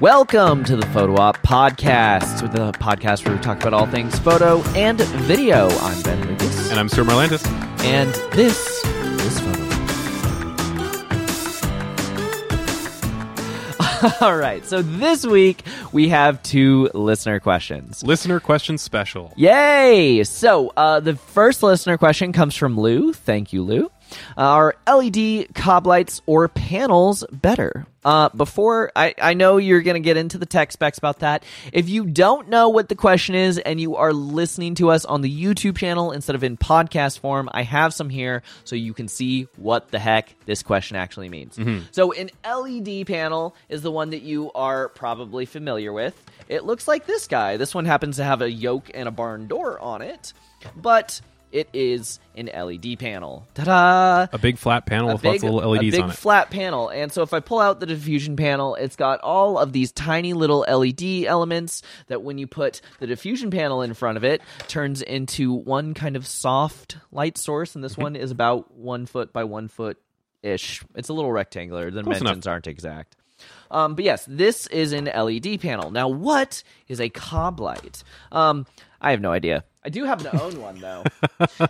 Welcome to the Photo Op Podcast, with the podcast where we talk about all things photo and video. I'm Ben Lucas, And I'm Stuart Marlantis. and this is Photo Op. all right, so this week we have two listener questions. Listener question special. Yay! So, uh, the first listener question comes from Lou. Thank you, Lou. Uh, are LED cob lights or panels better? Uh, before I, I know you're going to get into the tech specs about that. If you don't know what the question is and you are listening to us on the YouTube channel instead of in podcast form, I have some here so you can see what the heck this question actually means. So, an LED panel is the one that you are probably familiar with. It looks like this guy. This one happens to have a yoke and a barn door on it, but it is an LED panel. Ta-da! A big flat panel with lots of little a LEDs big on it. flat panel. And so if I pull out the diffusion panel, it's got all of these tiny little LED elements that when you put the diffusion panel in front of it, turns into one kind of soft light source. And this Mm-hmm. one is about one foot by one foot ish. It's a little rectangular. The Close dimensions enough. aren't exact. Um, but yes, this is an LED panel. Now, what is a cob light? Um, I have no idea. I do happen to own one though.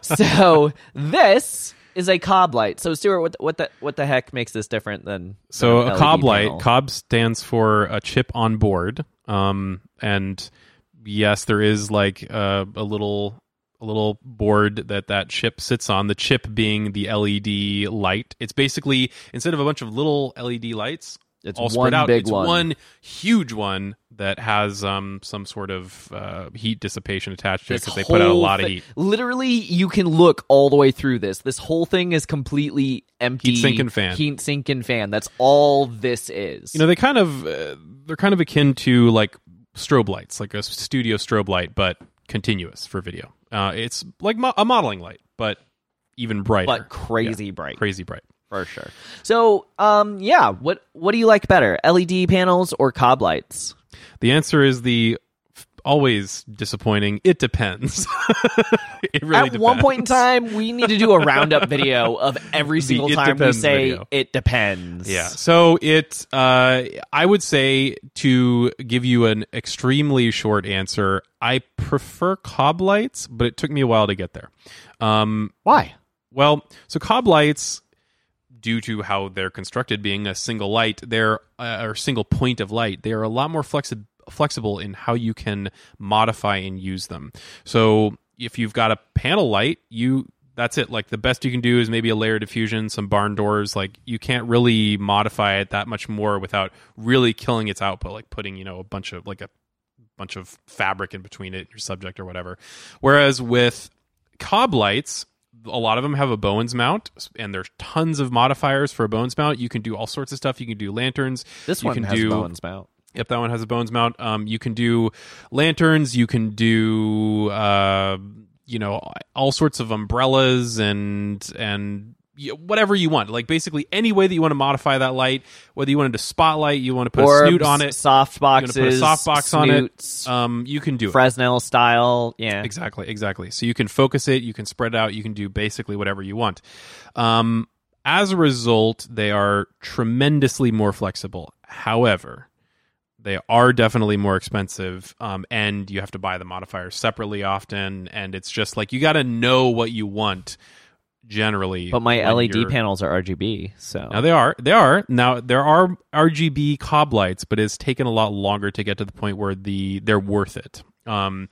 so this is a cob light. So Stuart, what the, what the what the heck makes this different than So than a an cob light, panel? cob stands for a chip on board. Um, and yes, there is like uh, a little a little board that that chip sits on. The chip being the LED light. It's basically instead of a bunch of little LED lights, It's all one spread out. big it's one. huge one that has um some sort of uh, heat dissipation attached to it because they put out a lot of heat. Literally, you can look all the way through this. This whole thing is completely empty. Heat sink and fan. Heat sink and fan. That's all this is. You know, they kind of uh, they're kind of akin to like strobe lights, like a studio strobe light, but continuous for video. Uh, it's like mo- a modeling light, but even brighter, but crazy Yeah, bright. crazy bright. For sure. So, um, yeah. What what do you like better, LED panels or cob lights? The answer is the always disappointing. It depends. it really At one point in time, we need to do a roundup video of every single time we say video. it depends. Yeah. So it, uh, I would say to give you an extremely short answer, I prefer cob lights, but it took me a while to get there. Um, Why? Well, so cob lights, due to how they're constructed, being a single light, they're uh, or single point of light, they are a lot more flexi- flexible in how you can modify and use them. So if you've got a panel light, you that's it. Like the best you can do is maybe a layer diffusion, some barn doors. Like you can't really modify it that much more without really killing its output, like putting you know a bunch of like a bunch of fabric in between it, your subject or whatever. Whereas with cob lights, a lot of them have a Bowens mount, and there's tons of modifiers for a Bowens mount. You can do all sorts of stuff. You can do lanterns. This you one can has do, Bowens mount. Yep, that one has a Bowens mount. Um, you can do lanterns. You can do, uh, you know, all sorts of umbrellas and and whatever you want. Like basically any way that you want to modify that light. Whether you wanted to spotlight, you want to put Orbs, a snoot on it, soft you want to boxes, put a softbox on it. Um, you can do it. Fresnel style. Yeah. Exactly, exactly. So you can focus it, you can spread it out, you can do basically whatever you want. Um, as a result, they are tremendously more flexible. However, they are definitely more expensive, um, and you have to buy the modifiers separately often. And it's just like you got to know what you want generally. But my LED you're- panels are RGB, so now they are, they are. Now there are RGB cob lights, but it's taken a lot longer to get to the point where the they're worth it. Um,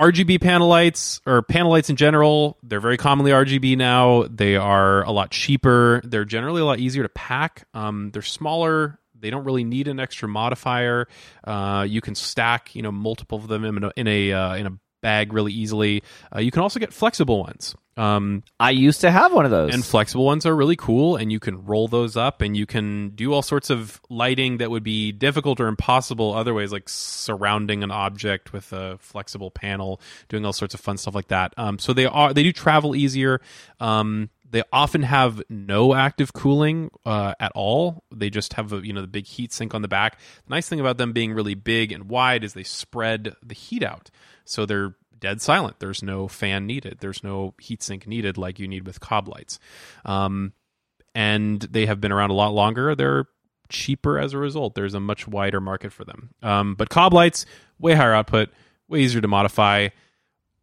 RGB panel lights or panel lights in general, they're very commonly RGB now. They are a lot cheaper. They're generally a lot easier to pack. Um, they're smaller. They don't really need an extra modifier. Uh, you can stack, you know, multiple of them in a in a, uh, in a bag really easily. Uh, you can also get flexible ones. Um, I used to have one of those. and flexible ones are really cool, and you can roll those up, and you can do all sorts of lighting that would be difficult or impossible otherwise, like surrounding an object with a flexible panel, doing all sorts of fun stuff like that. Um, so they are they do travel easier. Um, they often have no active cooling uh, at all. They just have a, you know the big heat sink on the back. The nice thing about them being really big and wide is they spread the heat out, so they're dead silent. There's no fan needed. There's no heatsink needed like you need with cob lights. Um, and they have been around a lot longer. They're cheaper as a result. There's a much wider market for them. Um, but cob lights, way higher output, way easier to modify.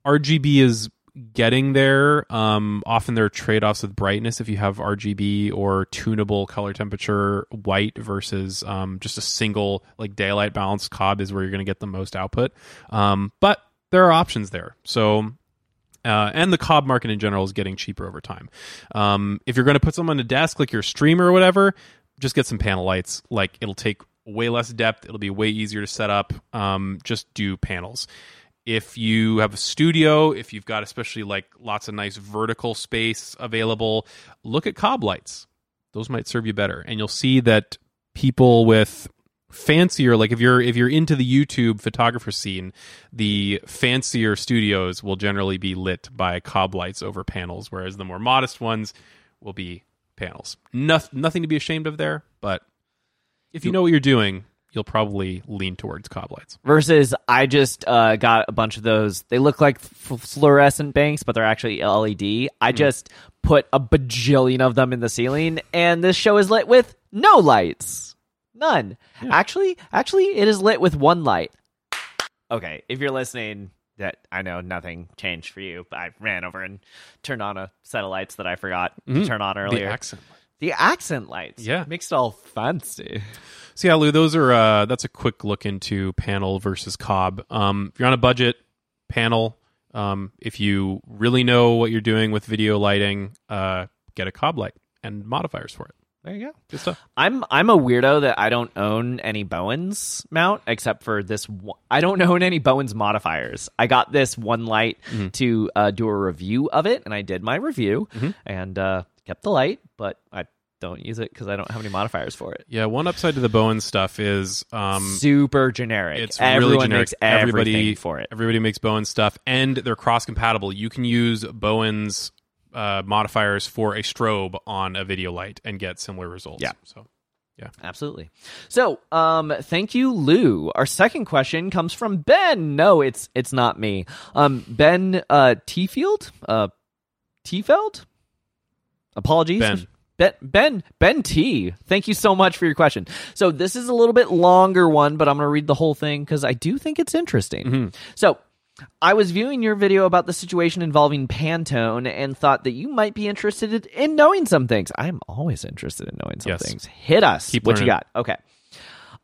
RGB is getting there. Um, often there are trade offs with brightness if you have RGB or tunable color temperature white versus um, just a single like daylight balance cob is where you're going to get the most output. Um, but there are options there. So. Uh, and the cob market in general is getting cheaper over time. Um, if you're going to put them on a desk, like your streamer or whatever, just get some panel lights. Like it'll take way less depth. It'll be way easier to set up. Um, just do panels if you have a studio, if you've got especially like lots of nice vertical space available, look at cob lights. Those might serve you better. And you'll see that people with fancier like if you're if you're into the YouTube photographer scene, the fancier studios will generally be lit by cob lights over panels, whereas the more modest ones will be panels. Nothing, nothing to be ashamed of there, but if you know what you're doing, you'll probably lean towards cob lights. Versus, I just uh, got a bunch of those. They look like f- fluorescent banks, but they're actually LED. I Hmm. just put a bajillion of them in the ceiling, and this show is lit with no lights, none. Actually, actually, it is lit with one light. Okay, if you're listening, that I know nothing changed for you, but I ran over and turned on a set of lights that I forgot to turn on earlier. The accent. The accent lights, Yeah. makes it all fancy. So yeah, Lou, those are uh, that's a quick look into panel versus cob. Um, if you're on a budget, panel. Um, if you really know what you're doing with video lighting, uh, get a cob light and modifiers for it. There you go. Good stuff. I'm I'm a weirdo that I don't own any Bowens mount except for this. One. I don't own any Bowens modifiers. I got this one light to uh, do a review of it, and I did my review and uh, kept the light, but I don't use it because I don't have any modifiers for it. Yeah, one upside to the Bowen stuff is um, Super generic. it's Everyone really generic. makes everybody for it. Everybody makes Bowen stuff, and they're cross compatible. You can use Bowen's uh, modifiers for a strobe on a video light and get similar results. Yeah. So Yeah. Absolutely. So, um, thank you, Lou. Our second question comes from Ben. No, it's it's not me. Um, Ben uh, Tfield, uh, Tfeld. Apologies, Ben. Ben Ben Ben T. Thank you so much for your question. So this is a little bit longer one, but I'm going to read the whole thing because I do think it's interesting. So. I was viewing your video about the situation involving Pantone and thought that you might be interested in knowing some things. I'm always interested in knowing some Yes. things. Hit us. Keep what you got? Okay.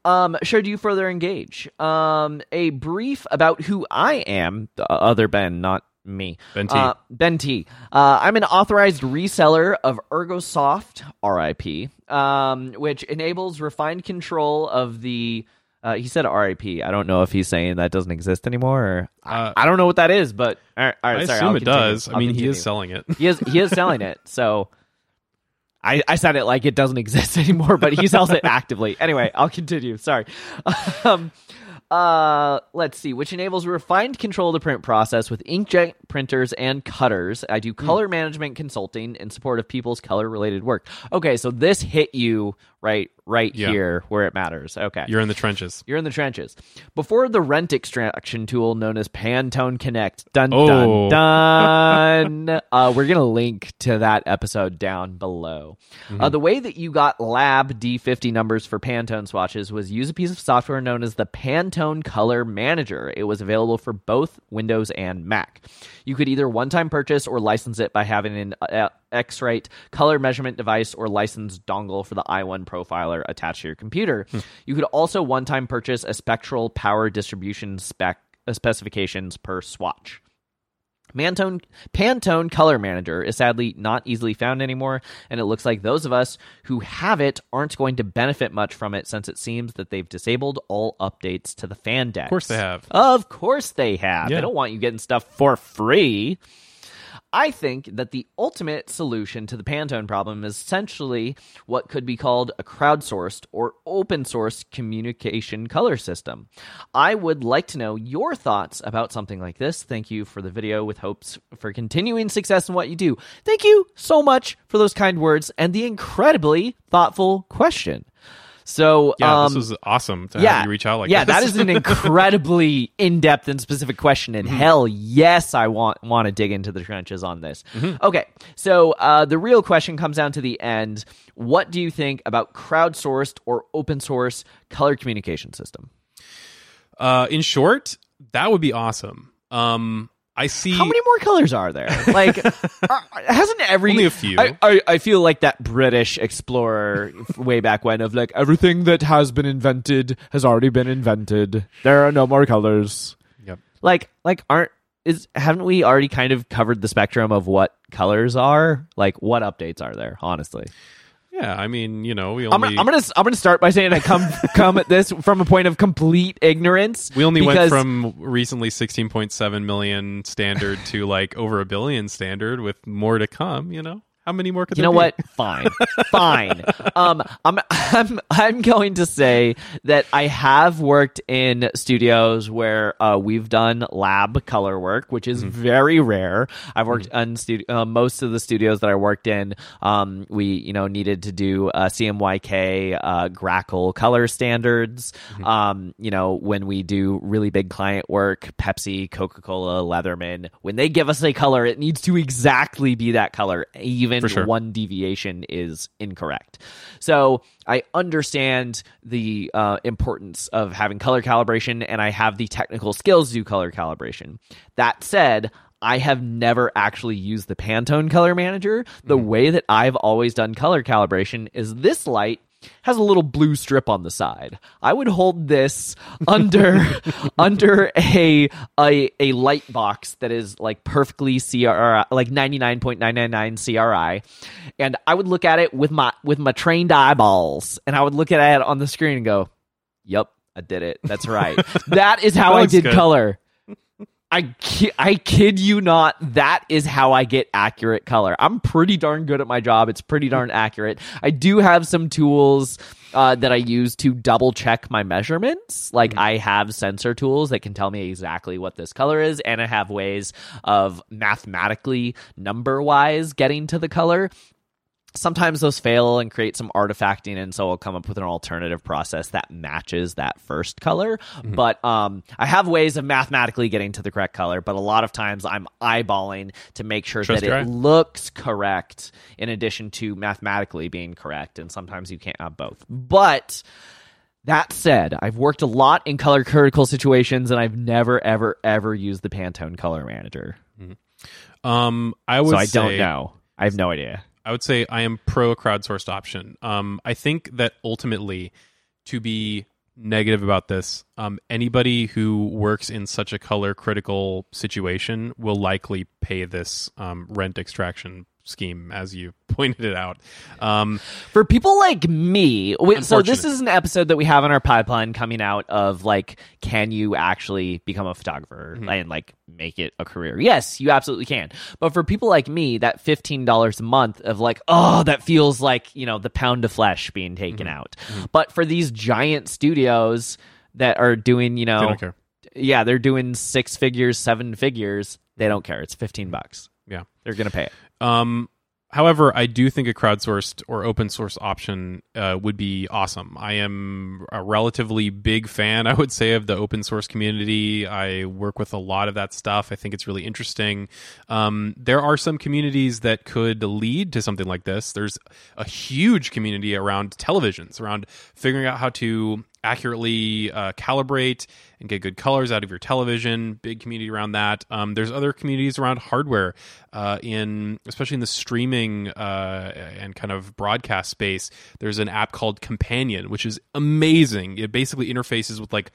Um, should you further engage? Um, a brief about who I am, the other Ben, not me. Ben T. Uh, ben T. Uh, I'm an authorized reseller of ErgoSoft, RIP, um, which enables refined control of the. Uh, he said RIP. I don't know if he's saying that doesn't exist anymore. Or, Uh, I, I don't know what that is, but all right, all right, I sorry, assume I'll it continue. does. I I'll mean, he is selling it. He is he is selling it. So I I said it like it doesn't exist anymore, but he sells it actively. Anyway, I'll continue. Sorry. Um uh let's see, which enables refined control of the print process with inkjet printers and cutters. I do color management consulting in support of people's color related work. Okay, so this hit you right right Yeah. here where it matters. Okay. You're in the trenches. You're in the trenches. Before the rent extraction tool known as Pantone Connect. Dun Oh. dun dun. uh, we're gonna link to that episode down below. Uh, the way that you got Lab D50 numbers for Pantone swatches was use a piece of software known as the Pantone Color Manager. It was available for both Windows and Mac. You could either one-time purchase or license it by having an uh, X-Rite color measurement device or licensed dongle for the i1 profiler attached to your computer. You could also one-time purchase a spectral power distribution spec uh, specifications per swatch. Pantone, Pantone Color Manager is sadly not easily found anymore, and it looks like those of us who have it aren't going to benefit much from it since it seems that they've disabled all updates to the fan deck. Of course they have. Of course they have. Yeah. They don't want you getting stuff for free. I think that the ultimate solution to the Pantone problem is essentially what could be called a crowdsourced or open source communication color system. I would like to know your thoughts about something like this. Thank you for the video with hopes for continuing success in what you do. Thank you so much for those kind words and the incredibly thoughtful question. So Yeah, um, this was awesome to yeah, have you reach out like yeah, this. that is an incredibly in-depth and specific question. And hell, yes, I want want to dig into the trenches on this. Okay, so uh, the real question comes down to the end. What do you think about crowdsourced or open source color communication system? Uh, in short, that would be awesome. Um, I see. How many more colors are there? Like, are, uh, hasn't every Only a few. I, I, I feel like that British explorer way back when of like everything that has been invented has already been invented. There are no more colors. Yep. Like, like aren't is haven't we already kind of covered the spectrum of what colors are? Like, what updates are there? Honestly, Yeah, I mean, you know, we I'm, only gonna- I'm gonna I'm gonna start by saying I come come at this from a point of complete ignorance. we only went from recently 16.7 million standard to like over a billion standard with more to come. You know, how many more could You know be? what? Fine, fine. Um, I'm I'm I'm going to say that I have worked in studios where uh, we've done lab color work, which is very rare. I've worked on studio uh, most of the studios that I worked in. Um, we you know needed to do uh, CMYK, uh, GRACoL color standards. Um, you know when we do really big client work, Pepsi, Coca Cola, Leatherman, when they give us a color, it needs to exactly be that color, even For sure. one deviation is incorrect. So I understand the uh, importance of having color calibration, and I have the technical skills to do color calibration. That said, I have never actually used the Pantone color manager. The way that I've always done color calibration is this light has a little blue strip on the side. I would hold this under under a, a a light box that is like perfectly CRI like 99.999 CRI and I would look at it with my with my trained eyeballs and I would look at it on the screen and go, "Yep, I did it. That's right. that is how That I did good. color." I ki- I kid you not. That is how I get accurate color. I'm pretty darn good at my job. It's pretty darn accurate. I do have some tools uh, that I use to double check my measurements. Like I have sensor tools that can tell me exactly what this color is, and I have ways of mathematically number wise getting to the color sometimes those fail and create some artifacting and so i'll come up with an alternative process that matches that first color Mm-hmm. but um, i have ways of mathematically getting to the correct color but a lot of times i'm eyeballing to make sure Trust that it eye. looks correct in addition to mathematically being correct and sometimes you can't have both but that said, I've worked a lot in color critical situations and I've never, ever, ever used the Pantone color manager. Um, I would So I say, don't know. I have no idea. I would say I am pro crowdsourced option. Um, I think that ultimately, to be negative about this, um, anybody who works in such a color critical situation will likely pay this um, rent extraction scheme, as you pointed it out. Um, For people like me, so this is an episode that we have in our pipeline coming out of like, can you actually become a photographer mm-hmm. and like make it a career? Yes, you absolutely can. But for people like me, that fifteen dollars a month of like, oh, that feels like you know the pound of flesh being taken mm-hmm. out. Mm-hmm. But for these giant studios that are doing, you know, they don't care. yeah, they're doing six figures, seven figures. They don't care. It's fifteen bucks. Yeah. They're gonna pay it. Um, however, I do think a crowdsourced or open source option uh, would be awesome. I am a relatively big fan, I would say, of the open source community. I work with a lot of that stuff. I think it's really interesting. Um, there are some communities that could lead to something like this. There's a huge community around televisions, around figuring out how to accurately uh, calibrate and get good colors out of your television. Big community around that. Um, there's other communities around hardware, uh, in especially in the streaming uh, and kind of broadcast space. There's an app called Companion, which is amazing. It basically interfaces with like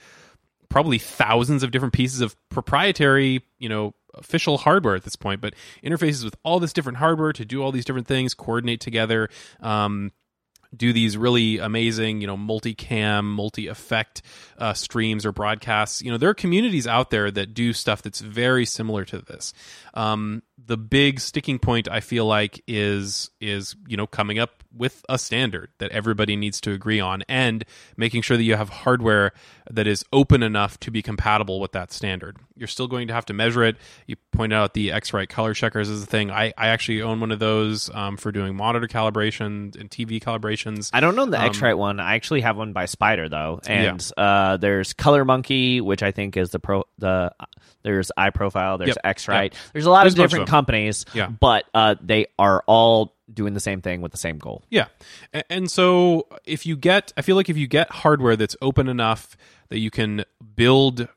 probably thousands of different pieces of proprietary, you know, official hardware at this point, but interfaces with all this different hardware to do all these different things, coordinate together. Um, do these really amazing, you know, multicam, multi-effect uh, streams or broadcasts. You know, there are communities out there that do stuff that's very similar to this. Um, the big sticking point I feel like is is you know coming up with a standard that everybody needs to agree on and making sure that you have hardware that is open enough to be compatible with that standard. You're still going to have to measure it. You point out the X-Rite color checkers is a thing. I, I actually own one of those um, for doing monitor calibration and TV calibrations. I don't know the Um, X-Rite one. I actually have one by Spyder though, and uh, there's ColorMunki, which I think is the pro. The there's iProfile, there's Yep. X-Rite. There's a lot There's of of different companies, Yeah. but uh, they are all doing the same thing with the same goal. Yeah. And so if you get I feel like if you get hardware that's open enough that you can build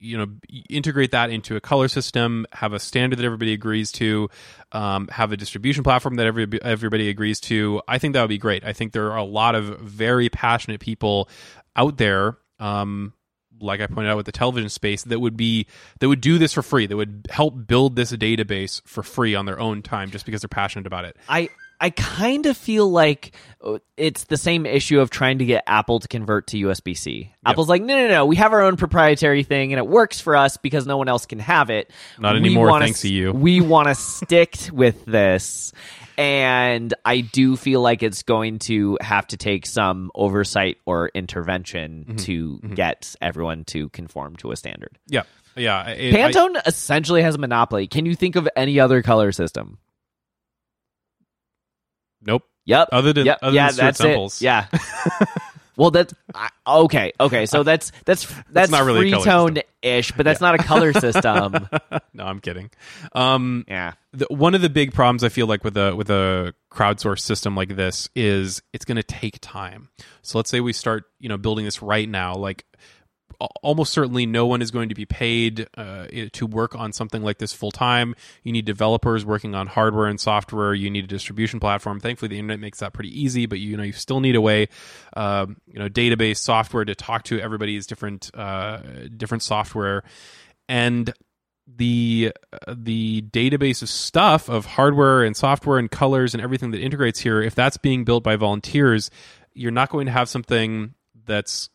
you know integrate that into a color system have a standard that everybody agrees to um, have a distribution platform that every, everybody agrees to i think that would be great i think there are a lot of very passionate people out there um, like i pointed out with the television space that would be that would do this for free that would help build this database for free on their own time just because they're passionate about it I I kind of feel like uh, it's the same issue of trying to get Apple to convert to USB C. Apple's like, no, no, no, we have our own proprietary thing, and it works for us because no one else can have it. Not We anymore, wanna thanks to you. We want to stick with this. And I do feel like it's going to have to take some oversight or intervention Mm-hmm. to get everyone to conform to a standard. yeah yeah it- I- Pantone essentially has a monopoly. Can you think of any other color system? nope Yep. Other than- yep. other yeah, than that's Semples. it. Yeah. well, that's I- okay. Okay, so that's that's that's, not really a color tone ish, but that's not a color system. no i'm kidding um yeah. the, one of the big problems I feel like with a with a crowdsourced system like this is it's going to take time. So let's say we start, you know, building this right now. Like almost certainly, no one is going to be paid uh, to work on something like this full time. You need developers working on hardware and software. You need a distribution platform. Thankfully, the internet makes that pretty easy. But you know, you still need a way, um, you know, database software to talk to everybody's different uh, different software and the uh, the database of stuff of hardware and software and colors and everything that integrates here if that's being built by volunteers you're not going to have something that's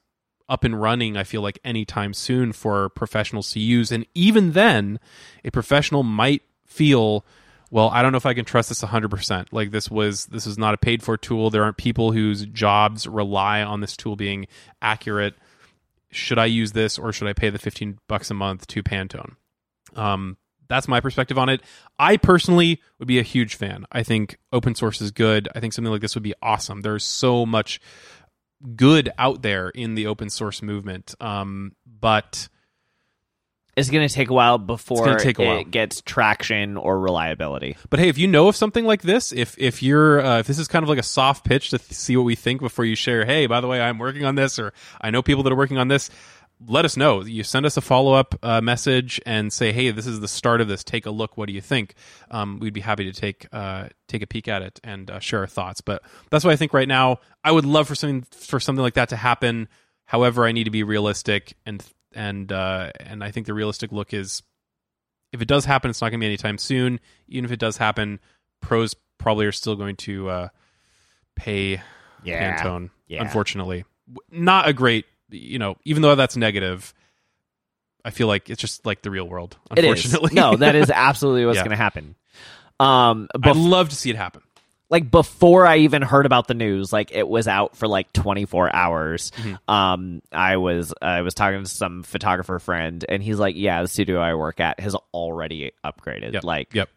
up and running i feel like anytime soon for professionals to use and even then a professional might feel well i don't know if i can trust this 100% like this was this is not a paid for tool there aren't people whose jobs rely on this tool being accurate should I use this or should I pay the 15 bucks a month to Pantone? Um, that's my perspective on it. I personally would be a huge fan. I think open source is good. I think something like this would be awesome. There's so much good out there in the open source movement. Um, but It's going to take a while before a while. it gets traction or reliability. but hey, if you know of something like this, if if you're uh, if this is kind of like a soft pitch to th- see what we think before you share, hey, by the way, I'm working on this, or I know people that are working on this. Let us know. You send us a follow up uh, message and say, "Hey, this is the start of this. Take a look. What do you think?" Um, we'd be happy to take uh, take a peek at it and uh, share our thoughts. But that's what I think right now. I would love for something for something like that to happen. However, I need to be realistic and and uh, and I think the realistic look is if it does happen, it's not going to be anytime soon. Even if it does happen, pros probably are still going to uh, pay Yeah. Pantone. Yeah. Unfortunately, not a great. You know, even though that's negative, I feel like it's just like the real world. It is. Unfortunately, No, that is absolutely what's Yeah. going to happen. Um, I'd love to see it happen. like before I even heard about the news, like it was out for like 24 hours. Mm-hmm. Um, I was I was talking to some photographer friend, and he's like, "Yeah, the studio I work at has already upgraded. Yep. Like, Yep.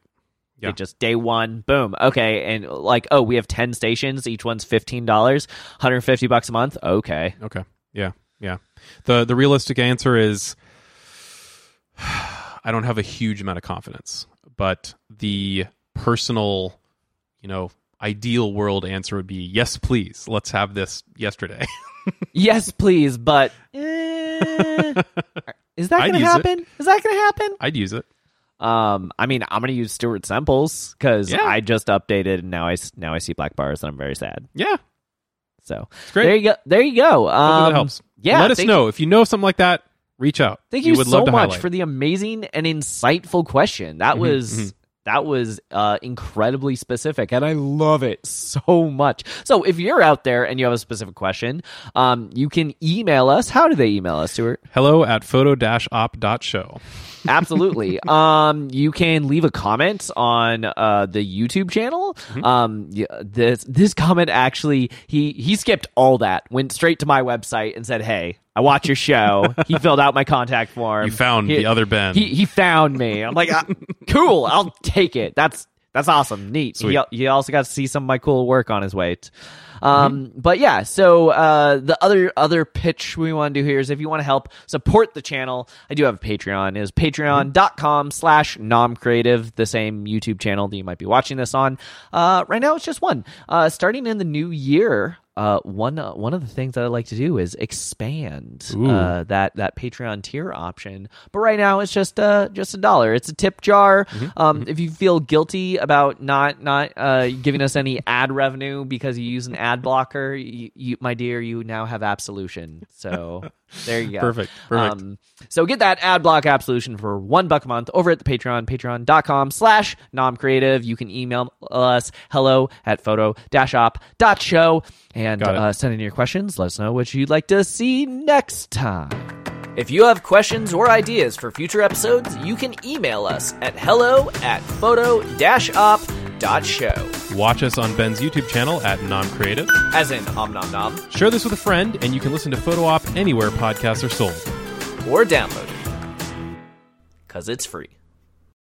Yeah. it just day one, boom, okay, and like, oh, we have 10 stations, each one's fifteen dollars, 150 bucks a month. Okay, Okay. Yeah. Yeah. The the realistic answer is I don't have a huge amount of confidence, but the personal, you know, ideal world answer would be yes, please. Let's have this yesterday. yes, please, but eh, is that gonna use it. happen? Is that gonna happen? I'd use it. Um, I mean, I'm gonna use Stuart Semples because Yeah. I just updated and now I now I see black bars and I'm very sad. Yeah. So there you go. There you go. Um, that helps. Yeah, Let us thank- know if you know something like that. Reach out. Thank you would so love to much highlight. for the amazing and insightful question. That Mhm, was mhm. That was uh, incredibly specific, and I love it so much. So, if you're out there and you have a specific question, um, you can email us. How do they email us, Stuart? Hello at photo-op.show. Absolutely. um, you can leave a comment on uh, the YouTube channel. Um, yeah, this this comment actually he he skipped all that, went straight to my website and said, "Hey, I watch your show." he filled out my contact form. You found He- the other Ben. He he found me. I'm like, "Ah, cool. I'll take it. That's that's awesome. Neat. Sweet. He, he also got to see some of my cool work on his way. Um, but yeah, so uh, the other other pitch we want to do here is if you want to help support the channel, I do have a Patreon. Is patreon.com slash nomcreative, the same YouTube channel that you might be watching this on. Uh, right now it's just one. Uh, starting in the new year, uh, one uh, one of the things that I like to do is expand uh, that that Patreon tier option. But right now it's just uh just a dollar. It's a tip jar. Um, if you feel guilty about not not uh, giving us any ad revenue because you use an ad blocker, you, you, my dear, you now have absolution. So there you go. Perfect, perfect. Um, so get that ad block absolution for one buck a month over at the Patreon, patreon.com slash nomcreative. You can email us hello at photo dash op dot show and uh, send in your questions. Let us know what you'd like to see next time. If you have questions or ideas for future episodes, you can email us at hello at photo dash op Watch us on Ben's YouTube channel at Nom Creative. As in om nom nom, Share this with a friend, and you can listen to Photo Op anywhere podcasts are sold. or download it. Because it's free.